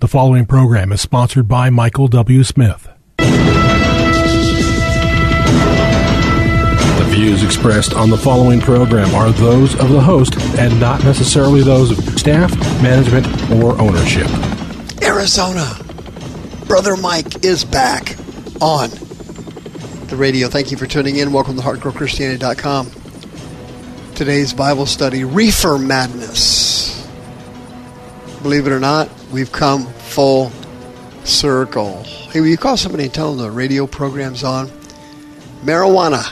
The following program is sponsored by Michael W. Smith. The views expressed on the following program are those of the host and not necessarily those of staff, management, or ownership. Arizona, Brother Mike is back on the radio. Thank you for tuning in. Welcome to HardcoreChristianity.com. Today's Bible study, Reefer Madness. Believe it or not, we've come full circle. Hey, will you call somebody and tell them the radio program's on? Marijuana,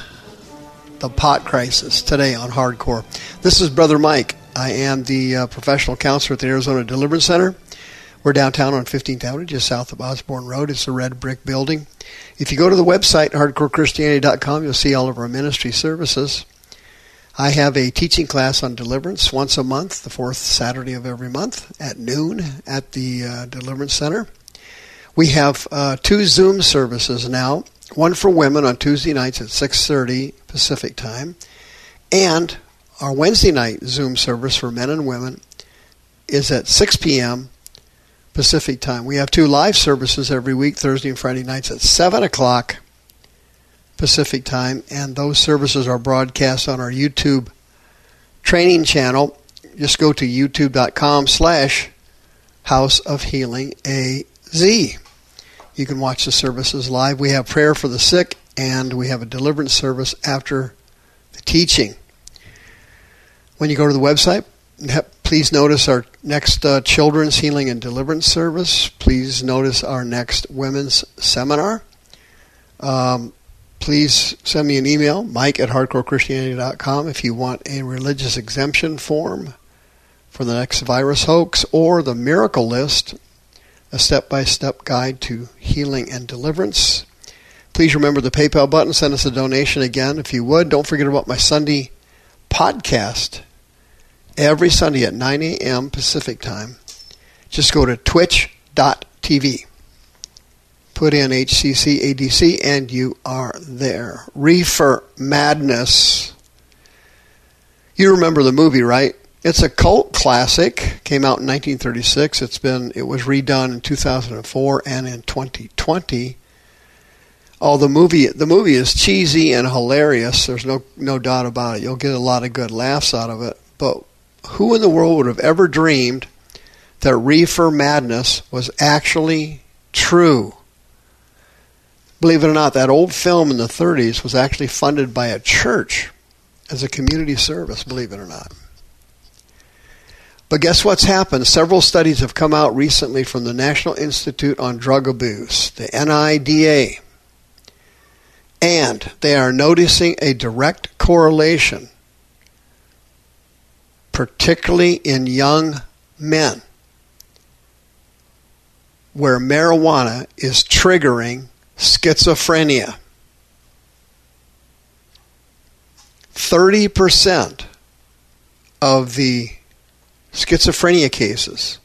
the pot crisis, today on Hardcore. This is Brother Mike. I am the uh, professional counselor at the Arizona Deliverance Center. We're downtown on 15th Avenue, just south of Osborn Road. It's a red brick building. If you go to the website, hardcorechristianity.com, you'll see all of our ministry services. I have a teaching class on deliverance once a month, the fourth Saturday of every month at noon at the uh, Deliverance Center. We have uh, two Zoom services now, one for women on Tuesday nights at 6:30 Pacific time, and our Wednesday night Zoom service for men and women is at 6 p.m. Pacific time. We have two live services every week, Thursday and Friday nights at 7 o'clock Pacific time, and those services are broadcast on our YouTube training channel. Just go to youtube.com slash House of Healing AZ. You can watch the services live. We have prayer for the sick, and we have a deliverance service after the teaching. When you go to the website, please notice our next uh, children's healing and deliverance service. Please notice our next women's seminar. Um, please send me an email, mike at hardcorechristianity.com, if you want a religious exemption form for the next virus hoax or the miracle list, a step by step guide to healing and deliverance. Please remember the PayPal button. Send us a donation again if you would. Don't forget about my Sunday podcast every Sunday at 9 a.m. Pacific time. Just go to twitch.tv put in HCCADC, and you are there. Reefer Madness. You remember the movie, right? It's a cult classic. Came out in 1936. It's been it was redone in 2004 and in 2020. Oh, the movie the movie is cheesy and hilarious. There's no no doubt about it. You'll get a lot of good laughs out of it. But who in the world would have ever dreamed that Reefer Madness was actually true? Believe it or not, that old film in the 30s was actually funded by a church as a community service, believe it or not. But guess what's happened? Several studies have come out recently from the National Institute on Drug Abuse, the NIDA, and they are noticing a direct correlation, particularly in young men, where marijuana is triggering schizophrenia. 30% of the schizophrenia cases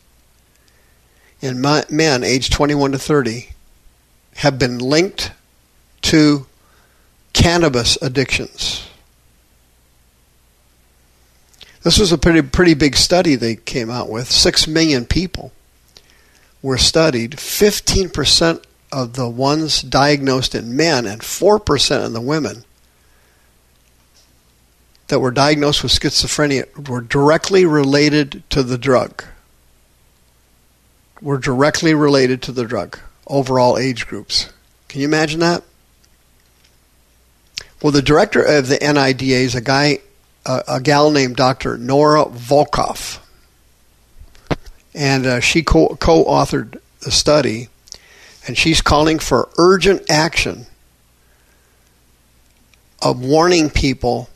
in men aged 21 to 30 have been linked to cannabis addictions. This was a pretty pretty big study they came out with. 6 million people were studied. 15% of the ones diagnosed in men and 4% in the women that were diagnosed with schizophrenia were directly related to the drug. Were directly related to the drug, overall age groups. Can you imagine that? Well, the director of the NIDA is a guy, a, a gal named Dr. Nora Volkow. And uh, she co authored the study and she's calling for urgent action of warning people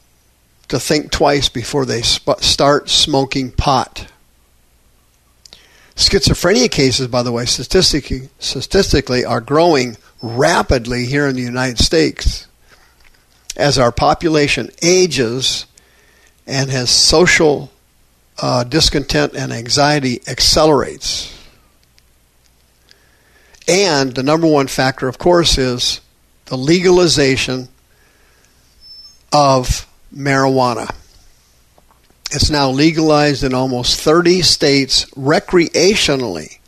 to think twice before they sp- start smoking pot. Schizophrenia cases, by the way, statistically, statistically are growing rapidly here in the United States as our population ages and as social uh, discontent and anxiety accelerates. And the number one factor, of course, is the legalization of marijuana. It's now legalized in almost 30 states recreationally,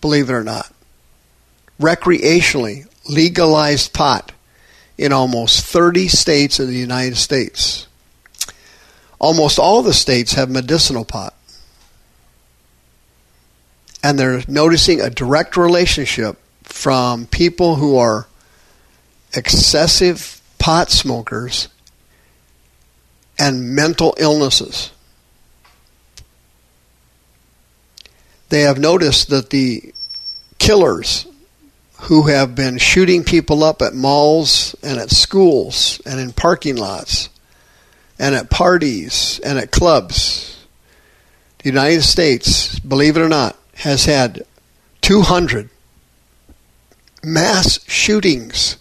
believe it or not. Recreationally, legalized pot in almost 30 states in the United States. Almost all the states have medicinal pot. And they're noticing a direct relationship from people who are excessive pot smokers and mental illnesses. They have noticed that the killers who have been shooting people up at malls and at schools and in parking lots and at parties and at clubs. The United States, believe it or not, has had 200 mass shootings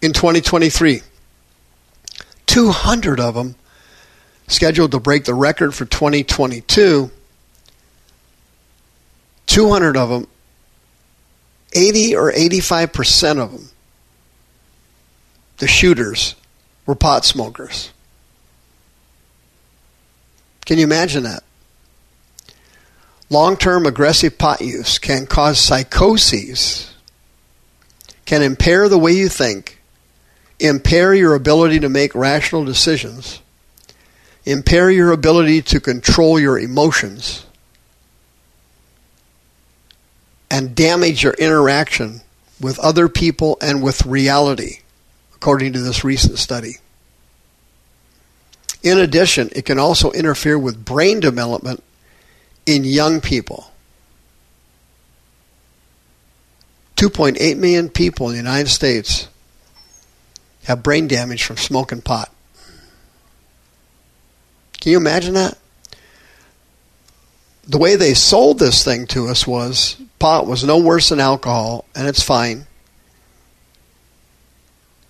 in 2023. 200 of them scheduled to break the record for 2022. 200 of them 80 or 85% of them, the shooters, were pot smokers. Can you imagine that? Long term aggressive pot use can cause psychoses, can impair the way you think, impair your ability to make rational decisions, impair your ability to control your emotions and damage your interaction with other people and with reality, according to this recent study. In addition, it can also interfere with brain development in young people. 2.8 million people in the United States have brain damage from smoking pot. Can you imagine that? The way they sold this thing to us was pot was no worse than alcohol, and it's fine.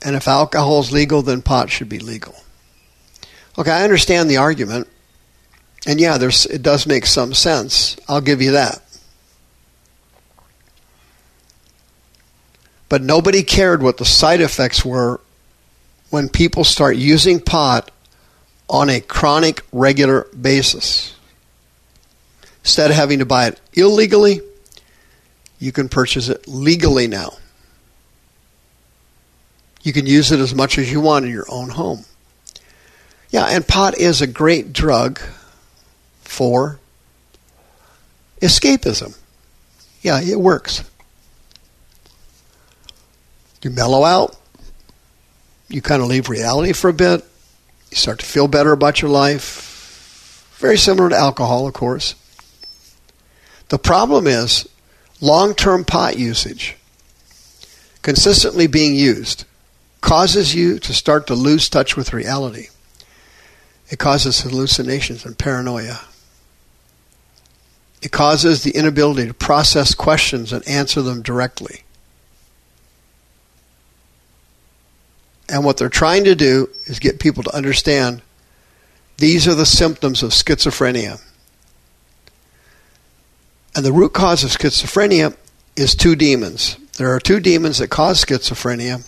And if alcohol is legal, then pot should be legal. Okay, I understand the argument. And yeah, there's, it does make some sense. I'll give you that. But nobody cared what the side effects were when people start using pot on a chronic, regular basis. Instead of having to buy it illegally, you can purchase it legally now. You can use it as much as you want in your own home. Yeah, and pot is a great drug for escapism. Yeah, it works. You mellow out. You kind of leave reality for a bit. You start to feel better about your life. Very similar to alcohol, of course. The problem is long term pot usage, consistently being used, causes you to start to lose touch with reality. It causes hallucinations and paranoia. It causes the inability to process questions and answer them directly. And what they're trying to do is get people to understand these are the symptoms of schizophrenia. And the root cause of schizophrenia is two demons. There are two demons that cause schizophrenia,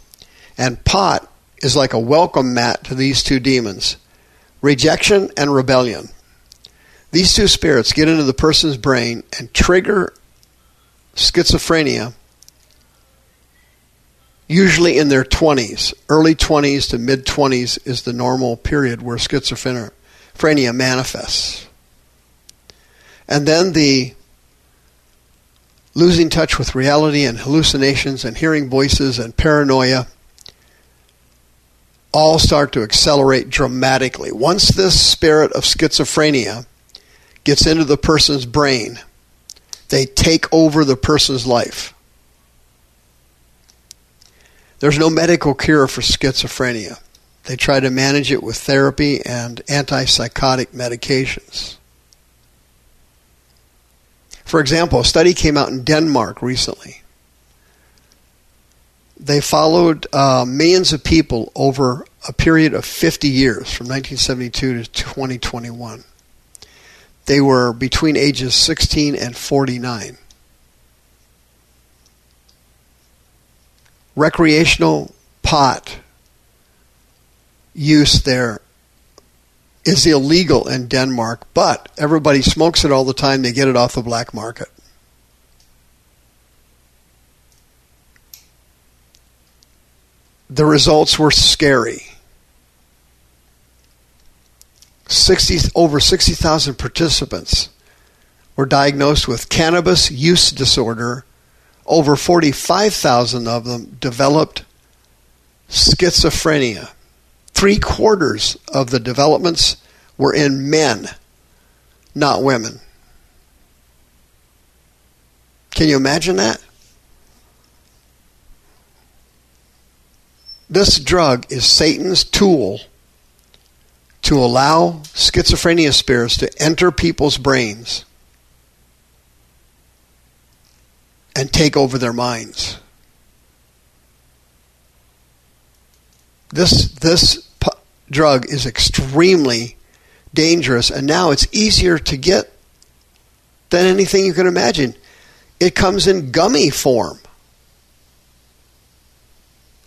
and pot is like a welcome mat to these two demons rejection and rebellion. These two spirits get into the person's brain and trigger schizophrenia, usually in their 20s. Early 20s to mid 20s is the normal period where schizophrenia manifests. And then the losing touch with reality and hallucinations and hearing voices and paranoia all start to accelerate dramatically. Once this spirit of schizophrenia gets into the person's brain, they take over the person's life. There's no medical cure for schizophrenia. They try to manage it with therapy and antipsychotic medications. For example, a study came out in Denmark recently. They followed uh, millions of people over a period of 50 years, from 1972 to 2021. They were between ages 16 and 49. Recreational pot use there is illegal in Denmark, but everybody smokes it all the time. They get it off the black market. The results were scary. 60, over 60,000 participants were diagnosed with cannabis use disorder. Over 45,000 of them developed schizophrenia. Three quarters of the developments were in men, not women. Can you imagine that? This drug is Satan's tool to allow schizophrenia spirits to enter people's brains and take over their minds. This this drug is extremely dangerous, and now it's easier to get than anything you can imagine. It comes in gummy form,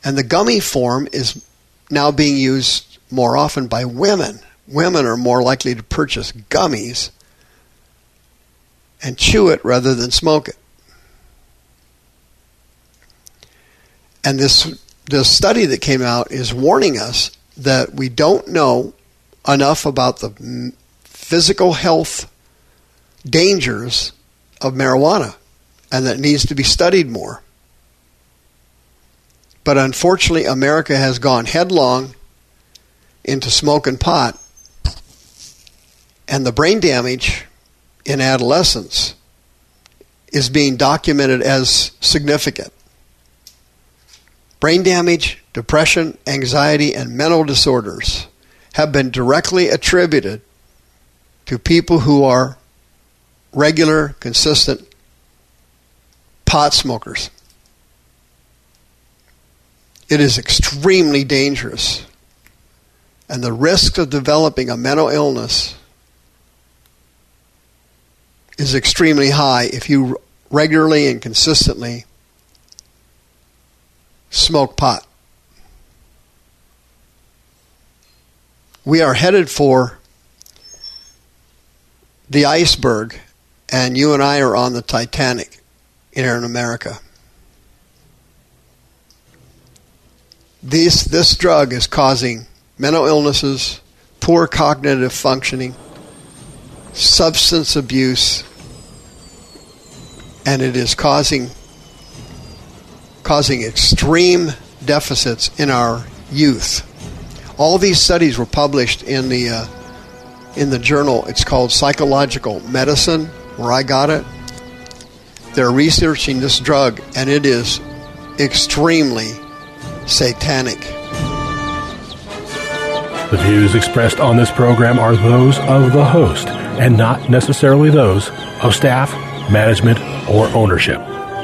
and the gummy form is now being used more often by women. Women are more likely to purchase gummies and chew it rather than smoke it. And this this study that came out is warning us that we don't know enough about the physical health dangers of marijuana and that needs to be studied more. But unfortunately, America has gone headlong into smoking pot, and the brain damage in adolescence is being documented as significant. Brain damage, depression, anxiety, and mental disorders have been directly attributed to people who are regular, consistent pot smokers. It is extremely dangerous. And the risk of developing a mental illness is extremely high if you regularly and consistently smoke pot. We are headed for the iceberg, and you and I are on the Titanic here in America. This, this drug is causing mental illnesses, poor cognitive functioning, substance abuse, and it is causing causing extreme deficits in our youth. All these studies were published in the uh, in the journal. It's called Psychological Medicine, where I got it. They're researching this drug, and it is extremely satanic. The views expressed on this program are those of the host and not necessarily those of staff, management, or ownership.